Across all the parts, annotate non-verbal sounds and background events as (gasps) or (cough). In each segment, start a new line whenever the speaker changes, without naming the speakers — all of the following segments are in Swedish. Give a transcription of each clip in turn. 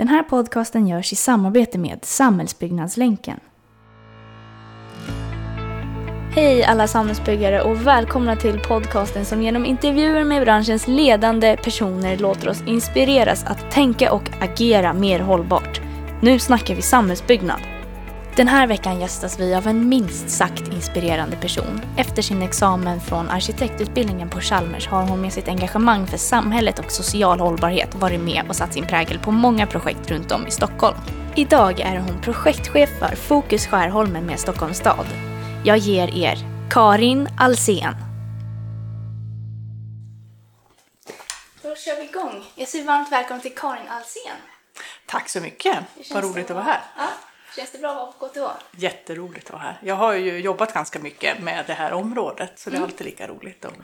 Den här podcasten görs i samarbete med Samhällsbyggnadslänken. Hej alla samhällsbyggare och välkomna till podcasten som genom intervjuer med branschens ledande personer låter oss inspireras att tänka och agera mer hållbart. Nu snackar vi samhällsbyggnad. Den här veckan gästas vi av en minst sagt inspirerande person. Efter sin examen från arkitektutbildningen på Chalmers har hon med sitt engagemang för samhället och social hållbarhet varit med och satt sin prägel på många projekt runt om i Stockholm. Idag är hon projektchef för Fokus Skärholmen med Stockholms stad. Jag ger er Karin Alsen. Då kör vi igång. Jag säger varmt välkommen till Karin Alsen.
Tack så mycket. Vad roligt att vara här.
Ja, känns det bra att vara på KTH?
Jätteroligt att vara här. Jag har ju jobbat ganska mycket med det här området så det
Mm.
är alltid lika roligt att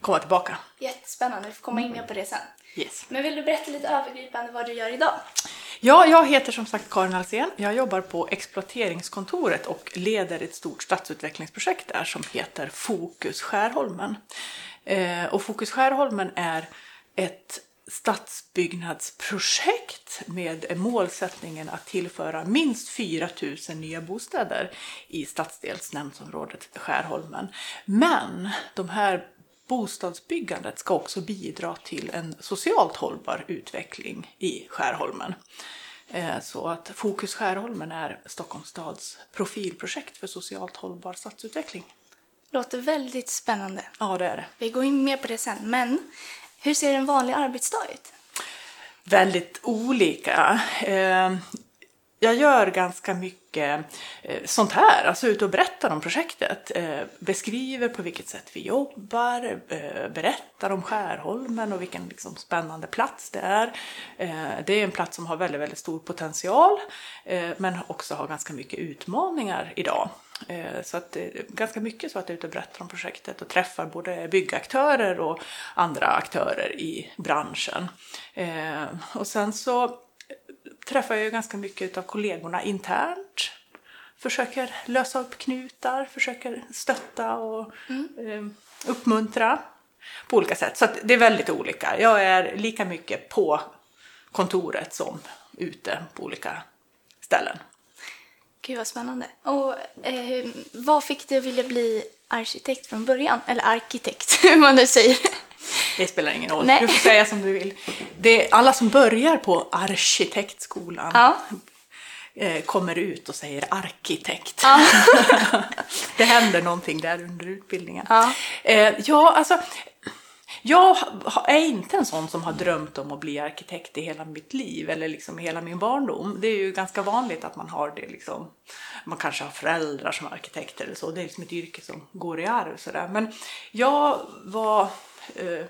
komma tillbaka.
Jättespännande, vi får komma in mer på det sen.
Yes.
Men vill du berätta lite övergripande vad du gör idag?
Ja, jag heter som sagt Karin Alsen. Jag jobbar på exploateringskontoret och leder ett stort stadsutvecklingsprojekt där som heter Fokus Skärholmen. Eh, och Fokus Skärholmen är ett stadsbyggnadsprojekt med målsättningen att tillföra minst 4 000 nya bostäder i stadsdelsnämndsområdet Skärholmen. Men de här bostadsbyggandet ska också bidra till en socialt hållbar utveckling i Skärholmen. Eh, Så att Fokus Skärholmen är Stockholms stads profilprojekt för socialt hållbar stadsutveckling.
Låter väldigt spännande.
Ja, det är det.
Vi går in mer på det sen, men hur ser en vanlig arbetsdag ut?
väldigt olika. Eh, jag gör ganska mycket eh, sånt här, alltså ut och berättar om projektet. Eh, beskriver på vilket sätt vi jobbar, berättar om Skärholmen och vilken liksom spännande plats det är. Det är en plats som har väldigt, väldigt stor potential men också har ganska mycket utmaningar idag. Eh, Så att det är ganska mycket så att jag är ute och berättar om projektet och träffar både byggaktörer och andra aktörer i branschen. Eh, Och sen så träffar jag ju ganska mycket av kollegorna internt. Försöker lösa upp knutar, försöker stötta och eh, uppmuntra på olika sätt. Så det är väldigt olika. Jag är lika mycket på kontoret som ute på olika ställen.
Gud vad spännande. Och eh, vad fick dig att vilja bli arkitekt från början? Eller arkitekt, (laughs) hur man nu säger.
Det spelar ingen roll,
Nej.
du får säga som du vill. Det är alla som börjar på arkitektskolan
Ja.
eh, kommer ut och säger arkitekt. (laughs) det händer någonting där under utbildningen.
Ja.
Eh, ja, alltså, jag är inte en sån som har drömt om att bli arkitekt i hela mitt liv eller liksom hela min barndom. Det är ju ganska vanligt att man har det liksom. Man kanske har föräldrar som är arkitekter eller så. Det är liksom ett yrke som går i arv sådär. Men jag var eh,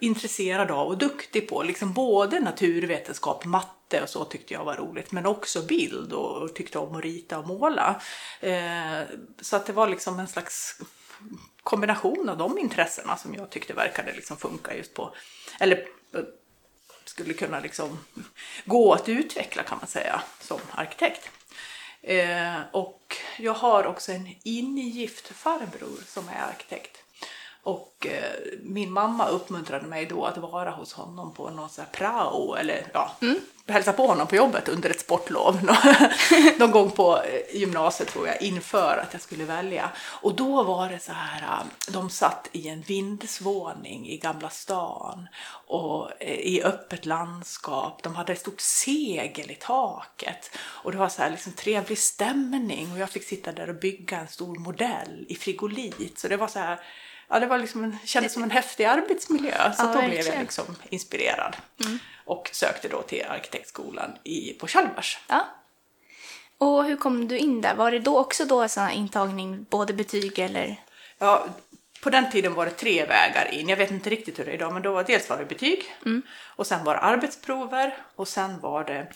intresserad av och duktig på liksom både naturvetenskap, matte och så tyckte jag var roligt, men också bild och, och tyckte om att rita och måla. Eh, så att det var liksom en slags kombination av de intressena som jag tyckte verkade liksom funka just på, eller eh, skulle kunna liksom gå att utveckla kan man säga som arkitekt. Eh, och jag har också en ingift farbror som är arkitekt. Och eh, min mamma uppmuntrade mig då att vara hos honom på någon sån här prao eller ja, hälsa på honom på jobbet under ett sportlov. (laughs) någon gång på eh, gymnasiet tror jag, inför att jag skulle välja. Och då var det så här, eh, de satt i en vindsvåning i Gamla stan och eh, i öppet landskap. De hade ett stort segel i taket och det var så här liksom trevlig stämning och jag fick sitta där och bygga en stor modell i frigolit. Så det var så här Ja, det var liksom en, kändes som en häftig arbetsmiljö. Så
Ja,
då blev jag liksom inspirerad. Och sökte då till arkitektskolan i, på Chalmers.
Ja. Och hur kom du in där? Var det då också då sån här intagning, både betyg eller?
Ja, på den tiden var det tre vägar in. Jag vet inte riktigt hur det är idag, men då var dels var det betyg och sen var det arbetsprover och sen var det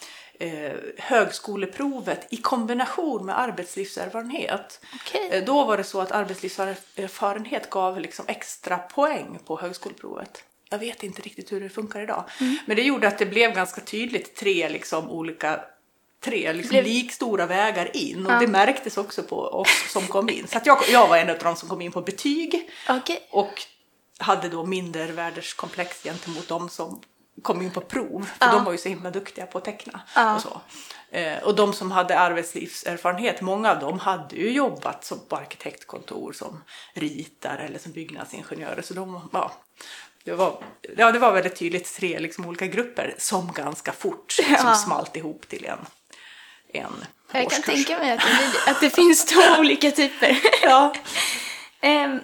eh, högskoleprovet i kombination med arbetslivserfarenhet.
Okej.
Eh, Då var det så att arbetslivserfarenhet gav liksom extra poäng på högskoleprovet. Jag vet inte riktigt hur det funkar idag. Men det gjorde att det blev ganska tydligt tre liksom olika tre liksom
Blev-
likstora vägar in och
Ja.
det märktes också på oss som kom in. Så att jag, jag var en av de som kom in på betyg
Okej.
och hade då mindervärdeskomplex gentemot de som kom in på prov, för
Ja.
de var ju så himla duktiga på att teckna
Ja.
och så. Eh, och de som hade arbetslivserfarenhet, många av dem hade ju jobbat som på arkitektkontor som ritare eller som byggnadsingenjörer. Så de, ja, det, var, ja, det var väldigt tydligt tre liksom, olika grupper som ganska fort liksom, (laughs)
Ja.
smalt ihop till en, en
Jag kan
årskurs.
tänka mig att det, att det (laughs) finns två olika typer.
Ja. (laughs)
Ehm,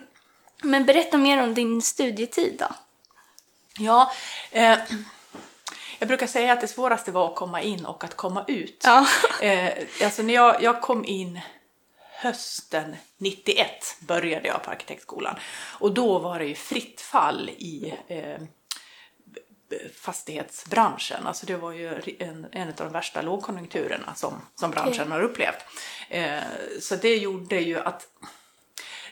men berätta mer om din studietid då.
Ja, eh, jag brukar säga att det svåraste var att komma in och att komma ut.
Ja. (laughs)
Eh, alltså när jag, jag kom in hösten 91 började jag på arkitektskolan och då var det ju fritt fall i eh, fastighetsbranschen. Alltså det var ju en, en av de värsta lågkonjunkturerna som, som branschen har upplevt. Eh, så det gjorde ju att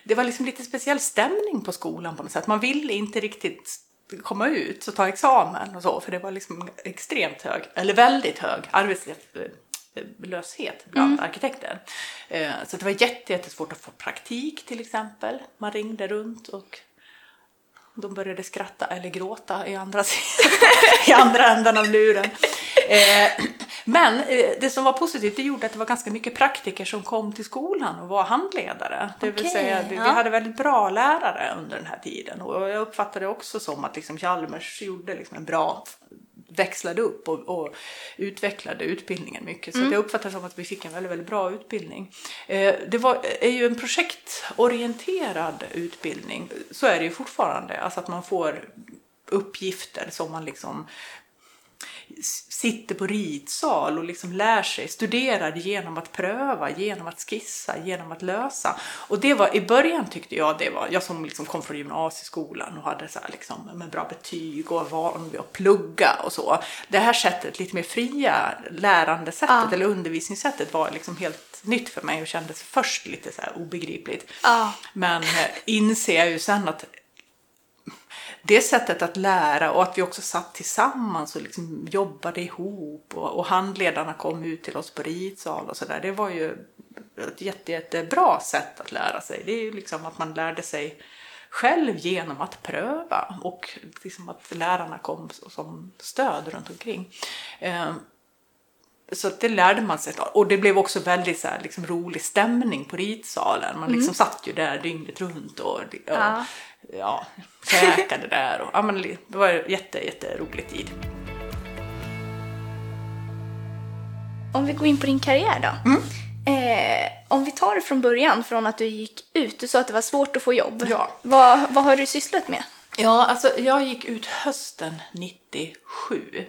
det var liksom lite speciell stämning på skolan på något sätt. Man ville inte riktigt komma ut och ta examen och så, för det var liksom extremt hög, eller väldigt hög arbetslöshet bland arkitekter. Eh, Så det var jätte, jättesvårt att få praktik till exempel. Man ringde runt och de började skratta eller gråta i andra, (laughs) i andra änden av luren. Eh, men eh, det som var positivt, det gjorde att det var ganska mycket praktiker som kom till skolan och var handledare. Det vill
Okej,
säga, vi,
ja.
vi hade väldigt bra lärare under den här tiden och jag uppfattade också som att liksom Chalmers gjorde liksom en bra växlade upp och, och utvecklade utbildningen mycket. Så att jag uppfattade det som att vi fick en väldigt, väldigt bra utbildning. Eh, det var, är ju en projektorienterad utbildning, så är det ju fortfarande. Alltså att man får uppgifter som man liksom sitter på ritsal och liksom lär sig, studerar genom att pröva, genom att skissa, genom att lösa. Och det var, i början tyckte jag det var, jag som liksom kom från gymnasieskolan och hade så liksom med bra betyg och var van vid att plugga och så. Det här sättet, lite mer fria lärandesättet
Ja.
eller undervisningssättet var liksom helt nytt för mig och kändes först lite så obegripligt.
Ja.
Men eh, inser jag ju sen att det sättet att lära och att vi också satt tillsammans och liksom jobbade ihop och, och handledarna kom ut till oss på ritsal och sådär. Det var ju ett jätte, jättebra sätt att lära sig. Det är ju liksom att man lärde sig själv genom att pröva och liksom att lärarna kom som stöd runt omkring. Eh, så det lärde man sig. Och det blev också väldigt så här, liksom, rolig stämning på ritsalen. Man liksom satt ju där dygnet runt och, och
Ja.
Ja. käkade där. Och, ja, men, det var en jätte, jätterolig tid.
Om vi går in på din karriär då. Eh, om vi tar det från början, från att du gick ut. Du sa att det var svårt att få jobb.
Ja.
Vad, vad har du sysslat med?
Ja, alltså jag gick ut hösten 97.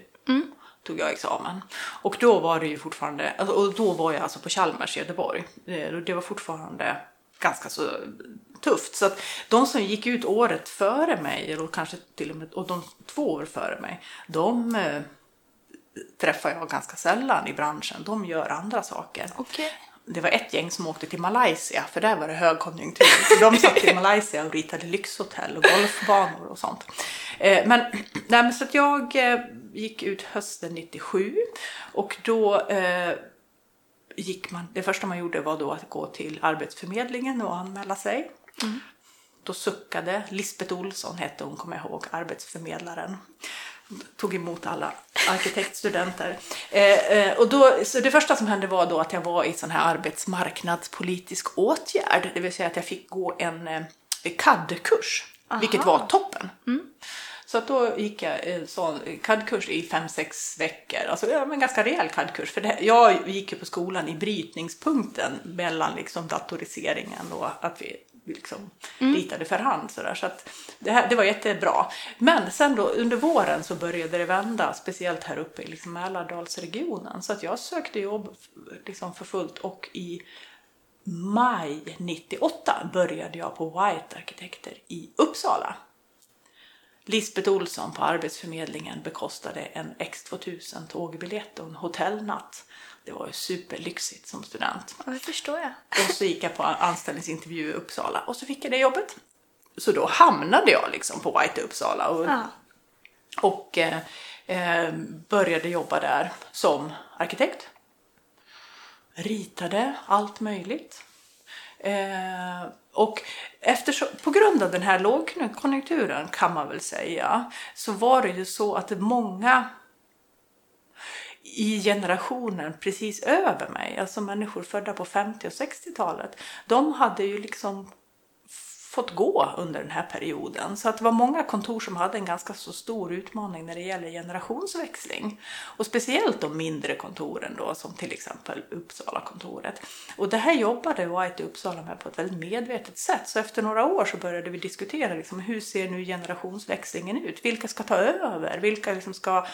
Tog jag examen. Och då var det ju fortfarande, alltså, och då var jag alltså på Chalmers i Göteborg. Eh, Det var fortfarande ganska så tufft. Så att de som gick ut året före mig, eller kanske till och med och de två år före mig, de eh, träffar jag ganska sällan i branschen. De gör andra saker.
Okej.
Det var ett gäng som åkte till Malaysia, för där var det högkonjunktur. Så de satt i Malaysia och ritade lyxhotell och golfbanor och sånt. Eh, men, nej, men så att jag eh, gick ut hösten 97 och då gick man, det första man gjorde var då att gå till Arbetsförmedlingen och anmäla sig. Då suckade Lisbeth Olsson, hette hon, kommer jag ihåg, arbetsförmedlaren. Tog emot alla arkitektstudenter. (laughs) Eh, eh, och då, så det första som hände var då att jag var i sån här arbetsmarknadspolitisk åtgärd. Det vill säga att jag fick gå en eh, CAD-kurs, vilket var toppen. Så då gick jag en sån CAD-kurs i fem sex veckor. Alltså men ganska rejäl CAD-kurs. För det, jag gick ju på skolan i brytningspunkten mellan liksom datoriseringen och att vi liksom ritade för hand. Så, där. så att det, här, det var jättebra. Men sen då under våren så började det vända, speciellt här uppe i liksom Mälardalsregionen. Så att jag sökte jobb liksom för fullt och i maj 98 började jag på White Arkitekter i Uppsala. Lisbeth Olsson på Arbetsförmedlingen bekostade en X2000 tågbiljett och en hotellnatt. Det var ju superlyxigt som student.
Ja, det förstår jag.
Och så gick jag på anställningsintervju i Uppsala och så fick jag det jobbet. Så då hamnade jag liksom på White Uppsala och,
Ja.
och eh, eh, började jobba där som arkitekt. Ritade allt möjligt. Eh, och eftersom, på grund av den här lågkonjunkturen kan man väl säga, så var det ju så att många i generationen precis över mig, alltså människor födda på 50 och 60-talet, de hade ju liksom fått gå under den här perioden. Så att det var många kontor som hade en ganska så stor utmaning när det gäller generationsväxling. Och speciellt de mindre kontoren då, som till exempel Uppsala-kontoret. Och det här jobbade White i Uppsala med på ett väldigt medvetet sätt. Så efter några år så började vi diskutera liksom, hur ser nu generationsväxlingen ut? Vilka ska ta över? Vilka liksom ska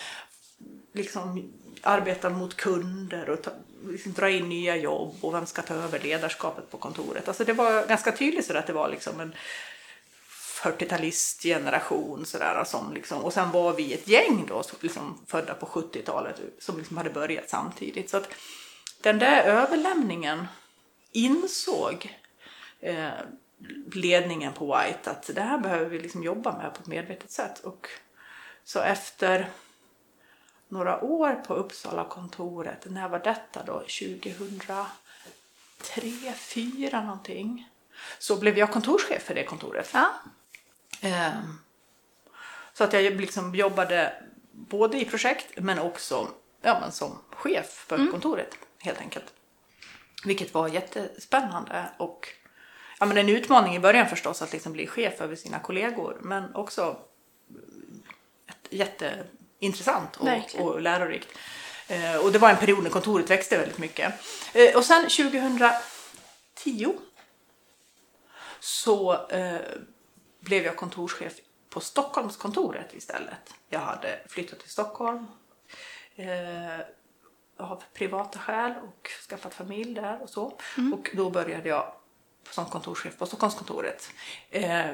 liksom arbeta mot kunder och ta, liksom dra in nya jobb och vem ska ta över ledarskapet på kontoret. Alltså det var ganska tydligt så att det var liksom en 40-talistgeneration sådär som liksom, och sen var vi ett gäng då liksom födda på 70-talet som liksom hade börjat samtidigt. Så att den där överlämningen insåg eh, ledningen på White att det här behöver vi liksom jobba med på ett medvetet sätt. Och så efter några år på Uppsala-kontoret. När var detta då? 2003, 2004 någonting. Så blev jag kontorschef för det kontoret.
Ja.
Ehm, så att jag liksom jobbade både i projekt men också ja, men som chef för mm. kontoret helt enkelt. Vilket var jättespännande och ja, men en utmaning i början förstås att liksom bli chef över sina kollegor men också ett jätte intressant och, och lärorikt. Eh, och det var en period när kontoret växte väldigt mycket. Eh, och sen 2010 så eh, blev jag kontorschef på Stockholmskontoret istället. Jag hade flyttat till Stockholm eh, av privata skäl och skaffat familj där och så. Mm. Och då började jag som kontorschef på Stockholmskontoret. Eh,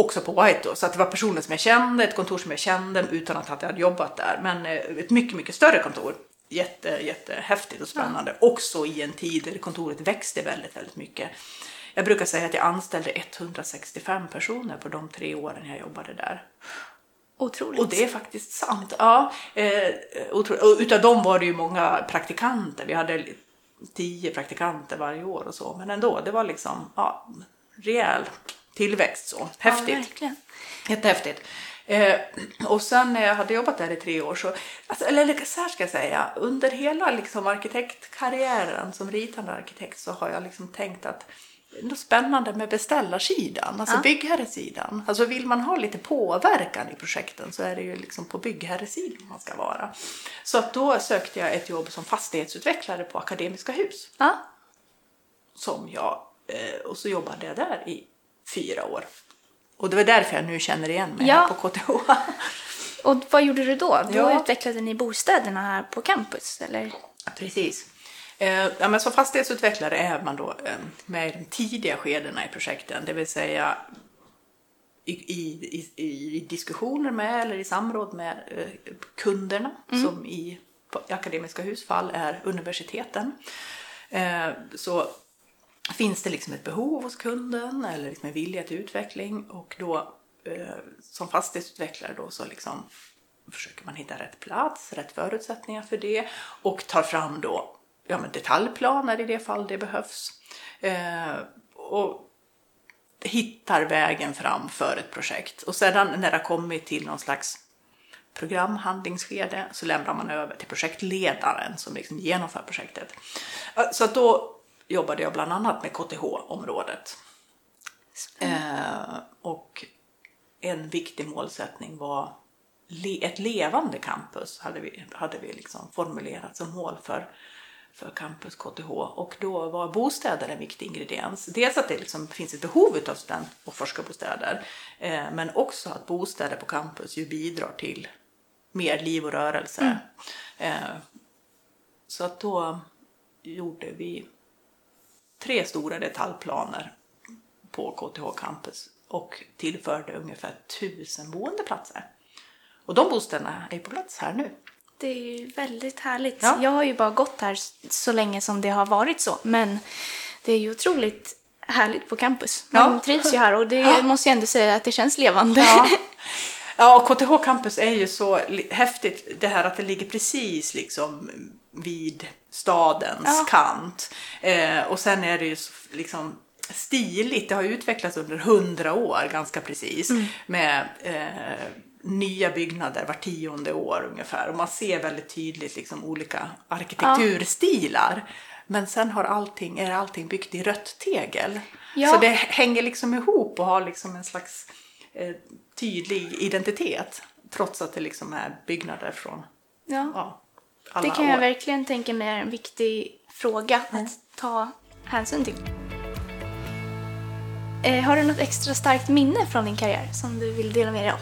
också på White då, så att det var personer som jag kände, ett kontor som jag kände utan att jag hade jobbat där. Men eh, ett mycket, mycket större kontor. Jätte, jättehäftigt och spännande. Ja. Också i en tid där kontoret växte väldigt, väldigt mycket. Jag brukar säga att jag anställde 165 personer på de tre åren jag jobbade där.
Otroligt.
Och det är faktiskt sant. Ja, eh. Och utav dem var det ju många praktikanter. Vi hade tio praktikanter varje år och så. Men ändå, det var liksom ja, rejäl tillväxt. Så. Häftigt. Ja,
verkligen.
Jättehäftigt. Eh, och sen när jag hade jobbat där i tre år så, alltså, eller så här ska jag säga, under hela liksom, arkitektkarriären som ritande arkitekt så har jag liksom tänkt att det är något spännande med beställarsidan, alltså ja. byggherresidan. Alltså vill man ha lite påverkan i projekten så är det ju liksom på byggherresidan man ska vara. Så att då sökte jag ett jobb som fastighetsutvecklare på Akademiska Hus.
Ja.
Som jag, eh, och så jobbade jag där i fyra år. Och det var därför jag nu känner igen mig
ja.
här på KTH. (laughs)
Och vad gjorde du då? Då ja. utvecklade ni bostäderna här på campus, eller?
Precis. Eh, ja, men som fastighetsutvecklare är man då eh, med de tidiga skedena i projekten, det vill säga i, i, i, i diskussioner med eller i samråd med eh, kunderna mm. som i, i Akademiska husfall är universiteten. Så finns det liksom ett behov hos kunden eller liksom en vilja till utveckling och då eh, som fastighetsutvecklare då så liksom försöker man hitta rätt plats, rätt förutsättningar för det och tar fram då ja, men detaljplaner i det fall det behövs. Eh, och hittar vägen fram för ett projekt. Och sedan när det har kommit till någon slags programhandlingsskede så lämnar man över till projektledaren som liksom genomför projektet. Eh, så att då jobbade jag bland annat med KTH-området. Eh, och en viktig målsättning var le ett levande campus hade vi, hade vi liksom formulerat som mål för, för campus KTH och då var bostäder en viktig ingrediens. Dels att det liksom finns ett behov av student och forskarbostäder eh, men också att bostäder på campus ju bidrar till mer liv och rörelse. Mm. Eh, så att då gjorde vi tre stora detaljplaner på KTH Campus och tillförde ungefär tusen boendeplatser. Och de bostäderna är på plats här nu.
Det är ju väldigt härligt. Ja. Jag har ju bara gått här så länge som det har varit så, men det är ju otroligt härligt på campus. Man ja. trivs ju här och det ja. måste jag ändå säga att det känns levande.
Ja. (laughs) ja, och KTH Campus är ju så häftigt det här att det ligger precis liksom vid stadens ja. kant. Eh, och sen är det ju liksom stiligt. Det har utvecklats under hundra år ganska precis med eh, nya byggnader var tionde år ungefär och man ser väldigt tydligt liksom olika arkitekturstilar. Men sen har allting, är allting byggt i rött tegel.
Ja.
Så det hänger liksom ihop och har liksom en slags eh, tydlig identitet. Trots att det liksom är byggnader från Ja. Alla
Det kan
år.
jag verkligen tänka mig är en viktig fråga att ta hänsyn till. Eh, har du något extra starkt minne från din karriär som du vill dela med dig av?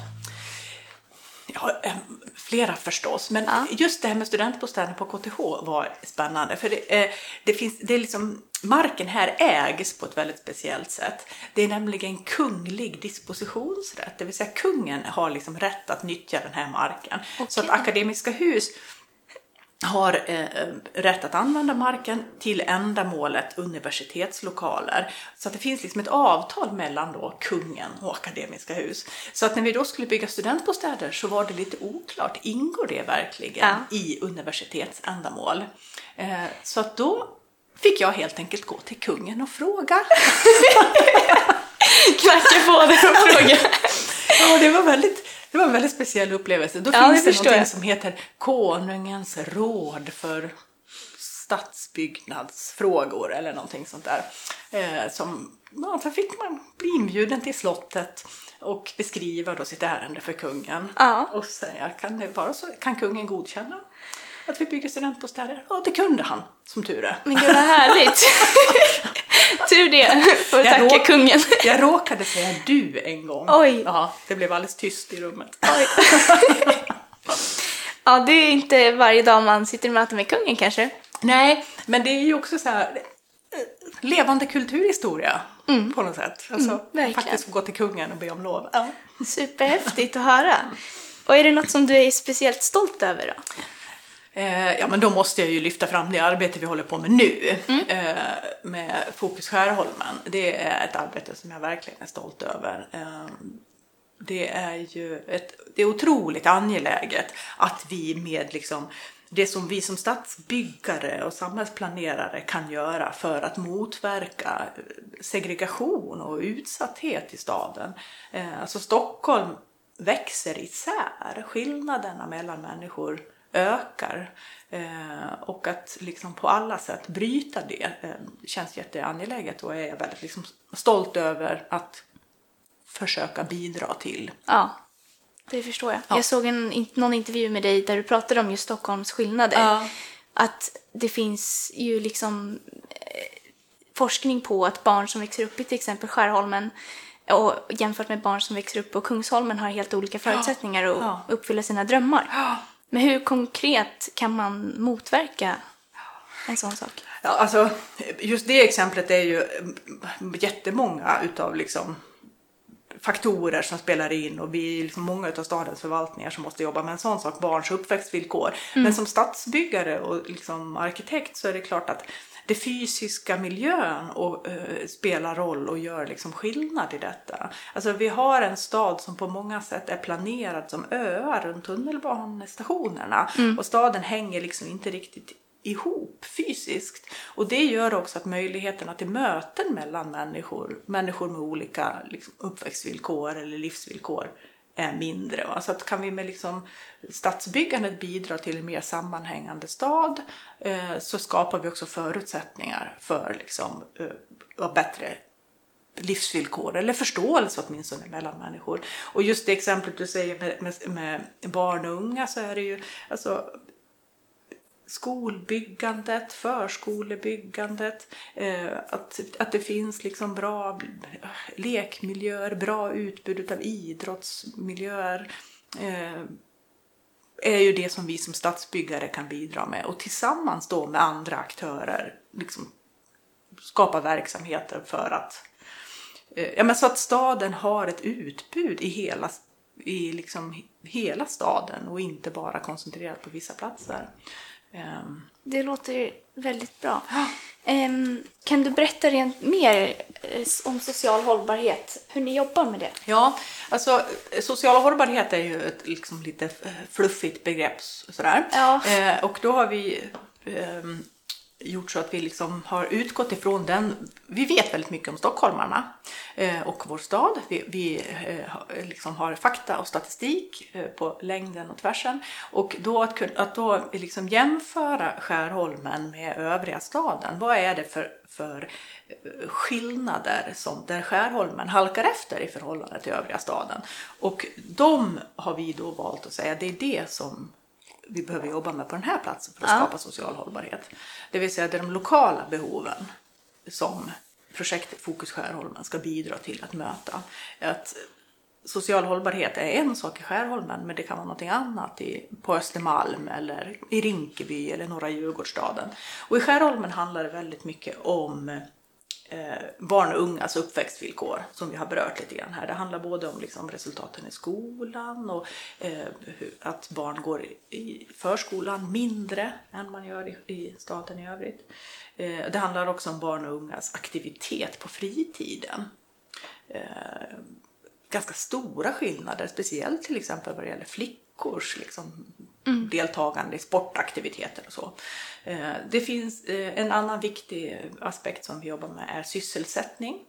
Ja, eh, flera förstås, men
Ja.
just det här med studentbostäder på KTH var spännande. För det, eh, det finns, det är liksom, marken här ägs på ett väldigt speciellt sätt. Det är nämligen kunglig dispositionsrätt, det vill säga kungen har liksom rätt att nyttja den här marken. Så att. Akademiska hus har eh, rätt att använda marken till ändamålet universitetslokaler. Så att det finns liksom ett avtal mellan då kungen och Akademiska hus. Så att när vi då skulle bygga studentbostäder så var det lite oklart, ingår det verkligen
Ja.
i universitetsändamål? Eh, så att då fick jag helt enkelt gå till kungen och fråga. (laughs)
Knacka på där och fråga.
Ja, det var väldigt det var en väldigt speciell upplevelse. Då
Ja,
finns
det
någonting
jag.
som heter Konungens råd för stadsbyggnadsfrågor eller någonting sånt där. Eh, som, ja, så fick man bli inbjuden till slottet och beskriva då sitt ärende för kungen.
Ja.
Och säga, kan det vara så? Kan kungen godkänna att vi bygger studentbostäder? Ja, det kunde han, som tur är.
Men gud vad härligt. (laughs) Tur det. Får
Jag
tacka
råk-
kungen.
Jag råkade säga du en gång.
Oj.
Ja, det blev alldeles tyst i rummet.
Oj. Ja, det är inte varje dag man sitter i möte med kungen kanske.
Nej, men det är ju också så här levande kulturhistoria på något sätt. Alltså,
Mm,
faktiskt gå till kungen och be om lov. Ja.
Superhäftigt att höra. Och är det något som du är speciellt stolt över då?
Eh, ja, men då måste jag ju lyfta fram det arbete vi håller på med nu
Mm.
eh, med Fokus Skärholmen. Det är ett arbete som jag verkligen är stolt över. Eh, det är ju ett, det är otroligt angeläget att vi med liksom det som vi som stadsbyggare och samhällsplanerare kan göra för att motverka eh, segregation och utsatthet i staden. Eh, Alltså Stockholm växer isär, skillnaderna mellan människor ökar eh, och att liksom på alla sätt bryta det eh, känns jätteangeläget och är jag väldigt liksom stolt över att försöka bidra till.
Ja, det förstår jag.
Ja.
Jag såg en, någon intervju med dig där du pratade om just Stockholms skillnader.
Ja.
Att det finns ju liksom eh, forskning på att barn som växer upp i till exempel Skärholmen och jämfört med barn som växer upp på Kungsholmen har helt olika förutsättningar att
Ja.
uppfylla sina drömmar. Men hur konkret kan man motverka en sån sak?
Ja, alltså, just det exemplet är ju mm, jättemånga utav liksom faktorer som spelar in och vi är liksom många utav stadens förvaltningar som måste jobba med en sån sak, barns uppväxtvillkor. Men som stadsbyggare och liksom arkitekt så är det klart att det fysiska miljön och, eh, spelar roll och gör liksom skillnad i detta. Alltså vi har en stad som på många sätt är planerad som öar runt tunnelbanestationerna och staden hänger liksom inte riktigt ihop fysiskt. Och det gör också att möjligheterna till möten mellan människor, människor med olika liksom, uppväxtvillkor eller livsvillkor är mindre. Va? Så att kan vi med liksom stadsbyggandet bidra till en mer sammanhängande stad eh, så skapar vi också förutsättningar för liksom, eh, bättre livsvillkor eller förståelse åtminstone mellan människor. Och just det exemplet du säger med, med, med barn och unga så är det ju alltså skolbyggandet, förskolebyggandet, eh, att, att det finns liksom bra lekmiljöer, bra utbud av idrottsmiljöer eh, är ju det som vi som stadsbyggare kan bidra med och tillsammans då med andra aktörer liksom skapa verksamheter för att eh, ja, men så att staden har ett utbud i hela, i liksom hela staden och inte bara koncentrerat på vissa platser. Ehm,
Det låter väldigt bra. Ehm, kan du berätta rent mer eh, om social hållbarhet? Hur ni jobbar med det?
Ja, alltså eh, social hållbarhet är ju ett liksom, lite eh, fluffigt begrepp sådär.
Ja.
Och då har vi ehm, gjort så att vi liksom har utgått ifrån den. Vi vet väldigt mycket om stockholmarna eh, och vår stad. Vi, vi eh, liksom har fakta och statistik eh, på längden och tvärsen. Och då att, att då liksom jämföra Skärholmen med övriga staden. Vad är det för, för skillnader som, där Skärholmen halkar efter i förhållande till övriga staden? Och de har vi då valt att säga det är det som vi behöver jobba med på den här platsen för att ja. skapa social hållbarhet. Det vill säga det är de lokala behoven som projektet Fokus Skärholmen ska bidra till att möta. Att social hållbarhet är en sak i Skärholmen men det kan vara något annat i, på Östermalm eller i Rinkeby eller norra Djurgårdsstaden. Och i Skärholmen handlar det väldigt mycket om Eh, barn och ungas uppväxtvillkor som vi har berört lite grann här. Det handlar både om liksom, resultaten i skolan och eh, att barn går i förskolan mindre än man gör i, i staten i övrigt. Eh, det handlar också om barn och ungas aktivitet på fritiden. Eh, ganska stora skillnader, speciellt till exempel vad det gäller flickor flickors liksom, mm. deltagande i sportaktiviteter och så. Eh, det finns eh, en annan viktig aspekt som vi jobbar med är sysselsättning.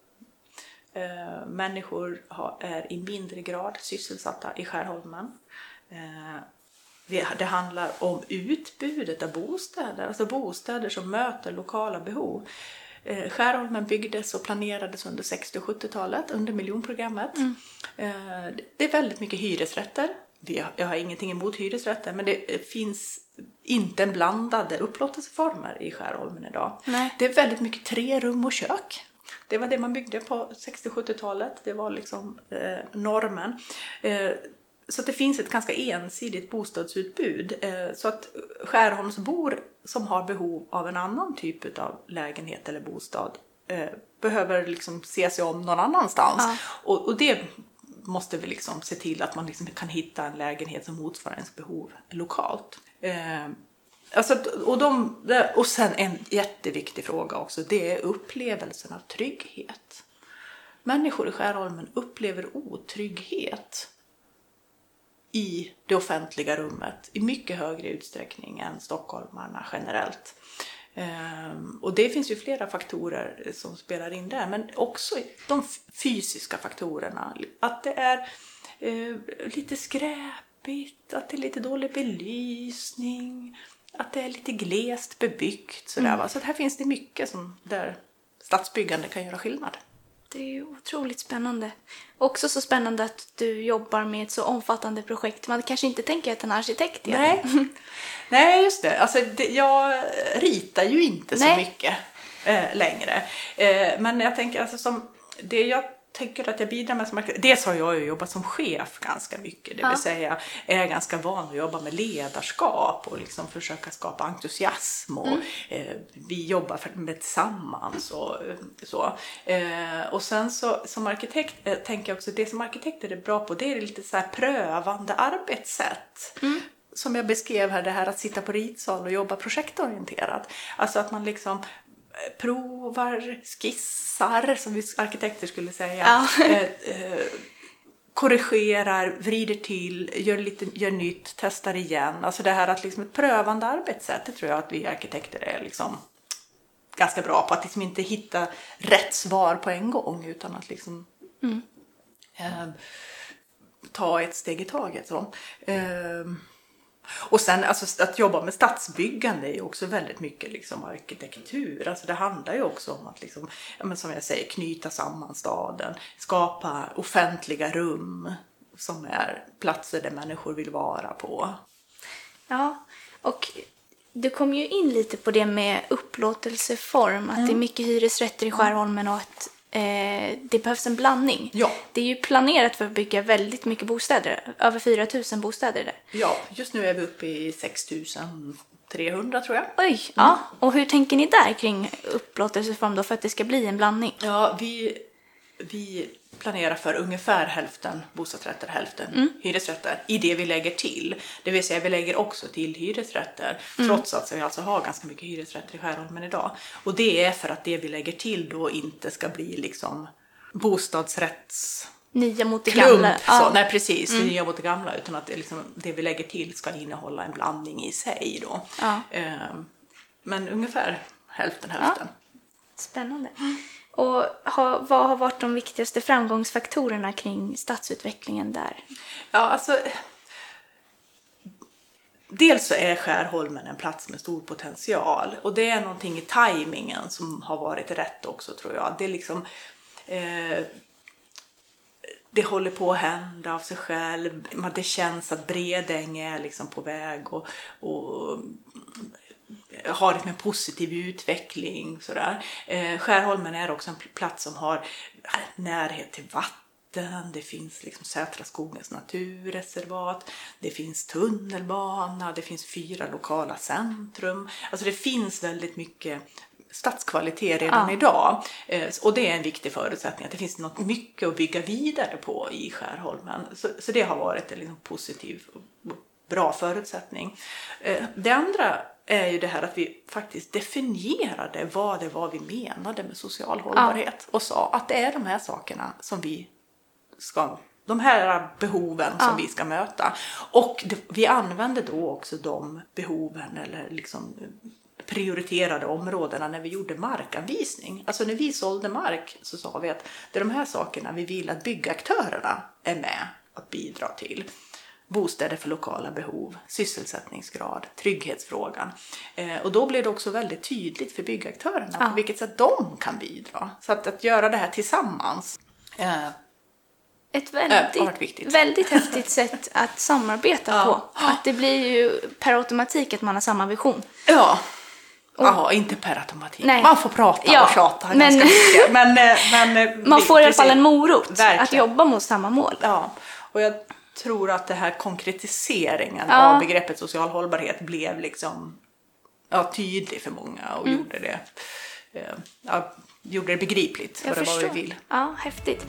Eh, människor är i mindre grad sysselsatta i Skärholmen. Det handlar om utbudet av bostäder, alltså bostäder som möter lokala behov. Skärholmen byggdes och planerades under 60 och 70-talet under miljonprogrammet. Mm. Det är väldigt mycket hyresrätter jag har ingenting emot hyresrätter, men det finns inte blandade upplåtelseformer i Skärholmen idag. Nej. Det är väldigt mycket tre rum och kök. Det var det man byggde på 60-70-talet. Det var liksom eh, normen. Eh, så det finns ett ganska ensidigt bostadsutbud. Eh, så att Skärholmsbor som har behov av en annan typ av lägenhet eller bostad eh, behöver liksom se sig om någon annanstans. Ja. Och, och det måste vi liksom se till att man liksom kan hitta en lägenhet som motsvarar ens behov lokalt. Eh, alltså, och, de, och sen en jätteviktig fråga också, det är upplevelsen av trygghet. Människor i Skärholmen upplever otrygghet i det offentliga rummet i mycket högre utsträckning än stockholmarna generellt. Ehm, och det finns ju flera faktorer som spelar in där, men också de fysiska faktorerna. Att det är eh, lite skräpigt, att det är lite dålig belysning, att det är lite glest bebyggt. Sådär, mm. Så här finns det mycket som, där stadsbyggande kan göra skillnad.
Det är otroligt spännande. Också så spännande att du jobbar med ett så omfattande projekt. Man kanske inte tänker att en arkitekt
gör Nej. (laughs) Nej, just det. Alltså, det, jag ritar ju inte Nej. så mycket eh, längre. Eh, men jag tänker alltså som det jag tänker att jag bidrar med som Dels har jag ju jobbat som chef ganska mycket, det vill ja. säga är ganska van att jobba med ledarskap och liksom försöka skapa entusiasm och mm. eh, vi jobbar med tillsammans och så. Eh, och sen så som arkitekt eh, tänker jag också, det som arkitekter är bra på det är lite så här prövande arbetssätt. Mm som jag beskrev här, det här att sitta på ritsal och jobba projektorienterat. Alltså att man liksom provar, skissar, som vi arkitekter skulle säga. Ja. Eh, eh, korrigerar, vrider till, gör, lite, gör nytt, testar igen. Alltså det här att liksom ett prövande arbetssätt, det tror jag att vi arkitekter är liksom ganska bra på. Att liksom inte hitta rätt svar på en gång utan att liksom mm. eh, ta ett steg i taget. Så. Och sen alltså, att jobba med stadsbyggande är ju också väldigt mycket liksom, arkitektur. Alltså, det handlar ju också om att, liksom, som jag säger, knyta samman staden, skapa offentliga rum som är platser där människor vill vara på.
Ja, och du kom ju in lite på det med upplåtelseform, att mm. det är mm. mycket hyresrätter i Skärholmen och att eh, det behövs en blandning.
Ja.
Det är ju planerat för att bygga väldigt mycket bostäder, över 4 000 bostäder där.
Ja, just nu är vi uppe i 6 300 tror jag.
Oj, mm. ja. Och hur tänker ni där kring upplåtelseform då för att det ska bli en blandning?
Ja, vi, vi planerar för ungefär hälften bostadsrätter, hälften mm. hyresrätter i det vi lägger till. Det vill säga vi lägger också till hyresrätter mm. trots att vi alltså har ganska mycket hyresrätter i Skärholmen idag. Och det är för att det vi lägger till då inte ska bli liksom bostadsrätts
Nya mot det gamla.
Så, Nej precis, mm. nya mot det gamla utan att det, liksom, det vi lägger till ska innehålla en blandning i sig då. Ja. Ehm, men ungefär hälften hälften.
Spännande. Och har, vad har varit de viktigaste framgångsfaktorerna kring stadsutvecklingen där?
Ja, alltså... Dels så är Skärholmen en plats med stor potential och det är någonting i tajmingen som har varit rätt också tror jag. Det är liksom... Eh, det håller på att hända av sig själv. Det känns att Bredäng är liksom på väg och, och har liksom en positiv utveckling. Sådär. Eh, Skärholmen är också en plats som har närhet till vatten, det finns liksom Sätra skogens naturreservat, det finns tunnelbana, det finns fyra lokala centrum. Alltså det finns väldigt mycket stadskvalitet redan ja. idag. Eh, och det är en viktig förutsättning, att det finns något mycket att bygga vidare på i Skärholmen. Så, så det har varit en liksom positiv och bra förutsättning. Eh, det andra är ju det här att vi faktiskt definierade vad det var vi menade med social hållbarhet ja. och sa att det är de här sakerna som vi ska de här behoven ja. som vi ska möta. Och det, vi använde då också de behoven eller liksom prioriterade områdena när vi gjorde markanvisning. Alltså när vi sålde mark så sa vi att det är de här sakerna vi vill att byggaktörerna är med att bidra till bostäder för lokala behov, sysselsättningsgrad, trygghetsfrågan. Eh, och då blev det också väldigt tydligt för byggaktörerna ja. på vilket sätt de kan bidra. Så att, att göra det här tillsammans eh,
ett väldigt, väldigt häftigt sätt att samarbeta ja. på. Att det blir ju per automatik att man har samma vision.
Ja. Jaha, inte per automatik. Nej. Man får prata ja, och tjata men, ganska mycket. Men, eh, men,
eh, man får i alla fall en morot Verkligen. att jobba mot samma mål.
Ja, och jag tror att det här konkretiseringen ja. av begreppet social hållbarhet blev liksom ja, tydlig för många och mm. gjorde, det, eh, ja, gjorde det begripligt jag vad det var vi vill.
Ja, häftigt.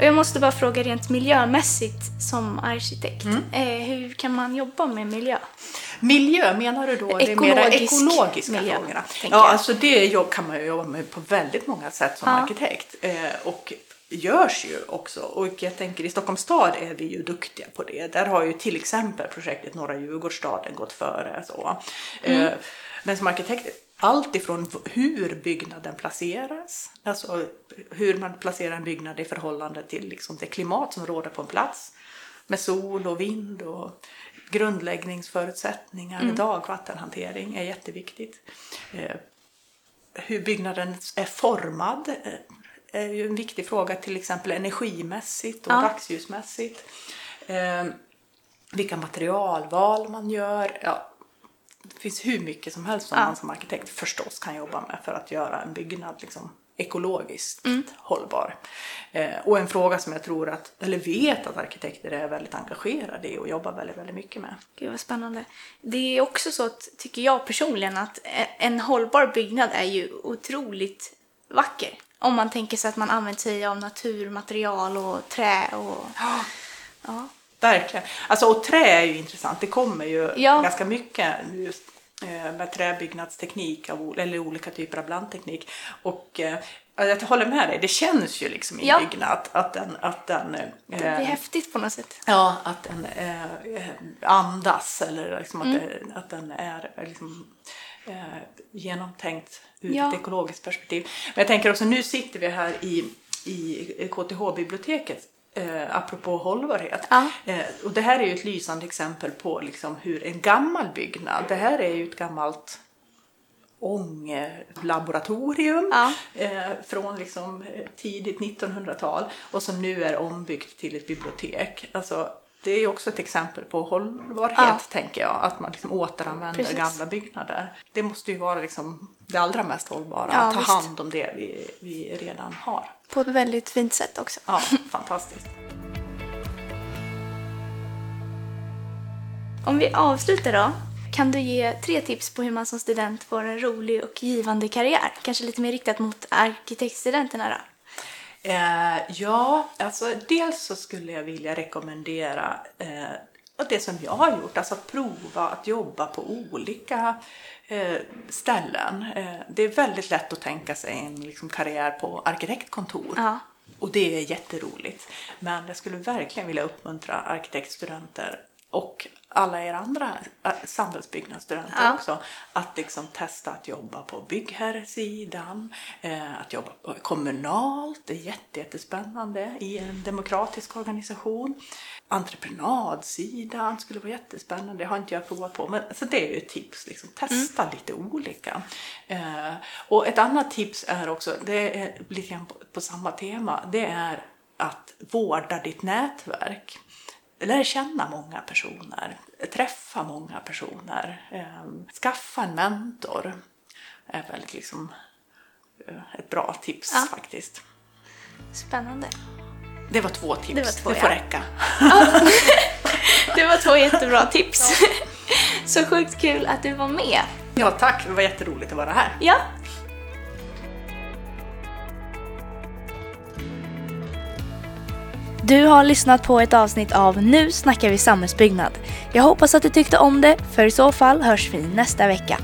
Jag måste bara fråga rent miljömässigt som arkitekt. Mm. Eh, hur kan man jobba med miljö?
Miljö, menar du då det mera ekologiska miljö, frågorna? Ja, alltså det kan man ju jobba med på väldigt många sätt som ja. arkitekt. Eh, och görs ju också och jag tänker i Stockholms stad är vi ju duktiga på det. Där har ju till exempel projektet Norra Djurgårdsstaden gått före. Så. Mm. Eh, men som arkitekt, allt ifrån hur byggnaden placeras, alltså hur man placerar en byggnad i förhållande till liksom det klimat som råder på en plats med sol och vind och grundläggningsförutsättningar, mm. dagvattenhantering är jätteviktigt. Eh, hur byggnaden är formad, eh, är ju en viktig fråga, till exempel energimässigt och ja. dagsljusmässigt. Eh, vilka materialval man gör. Ja, det finns hur mycket som helst som ja. man som arkitekt förstås kan jobba med för att göra en byggnad liksom ekologiskt mm. hållbar. Eh, och en fråga som jag tror att, eller vet att arkitekter är väldigt engagerade i och jobbar väldigt, väldigt mycket med.
Gud vad spännande. Det är också så att, tycker jag personligen, att en hållbar byggnad är ju otroligt vacker. Om man tänker sig att man använder sig av naturmaterial och trä och...
Ja. (gasps) ja. Verkligen. Alltså, och trä är ju intressant. Det kommer ju ja. ganska mycket just eh, med träbyggnadsteknik eller olika typer av blandteknik. Och eh, jag håller med dig, det känns ju liksom i ja. byggnad att, den... Att den
eh, det är häftigt på något sätt.
Ja, att den eh, andas eller liksom mm. att, att den är liksom, eh, genomtänkt ur ja. ett ekologiskt perspektiv. Men jag tänker också, nu sitter vi här i, i KTH-biblioteket Eh, apropå hållbarhet. Ja. Eh, och det här är ju ett lysande exempel på liksom hur en gammal byggnad, det här är ju ett gammalt ånglaboratorium ja. eh, från liksom eh, tidigt 1900-tal och som nu är ombyggt till ett bibliotek. Alltså, det är också ett exempel på hållbarhet, ja. tänker jag, att man liksom återanvänder Precis. gamla byggnader. Det måste ju vara liksom det allra mest hållbara, ja, att ta visst. hand om det vi, vi redan har.
På ett väldigt fint sätt också.
Ja, (laughs) fantastiskt.
Om vi avslutar då, kan du ge tre tips på hur man som student får en rolig och givande karriär? Kanske lite mer riktat mot arkitektstudenterna då?
Eh, ja, alltså dels så skulle jag vilja rekommendera eh, det som jag har gjort, alltså att prova att jobba på olika eh, ställen. Eh, det är väldigt lätt att tänka sig en liksom, karriär på arkitektkontor. Ja. Och det är jätteroligt. Men jag skulle verkligen vilja uppmuntra arkitektstudenter och alla er andra äh, samhällsbyggnadsstudenter
Ja.
också, att liksom testa att jobba på byggherresidan, eh, att jobba kommunalt, det är jätte, jättespännande i en demokratisk organisation. Entreprenadsidan skulle vara jättespännande, det har inte jag provat på, men så det är ju ett tips, liksom, testa lite olika. Eh, och ett annat tips är också, det är lite grann på, på samma tema, det är att vårda ditt nätverk lär känna många personer, träffa många personer, eh, skaffa en mentor är väl liksom eh, ett bra tips
Ja.
faktiskt.
Spännande.
Det var två tips,
Det var två,
får
ja.
räcka. (laughs)
Det var två jättebra tips. Så sjukt kul att du var med.
Ja tack, det var jätteroligt att vara här.
Ja. Du har lyssnat på ett avsnitt av Nu snackar vi samhällsbyggnad. Jag hoppas att du tyckte om det, för i så fall hörs vi nästa vecka.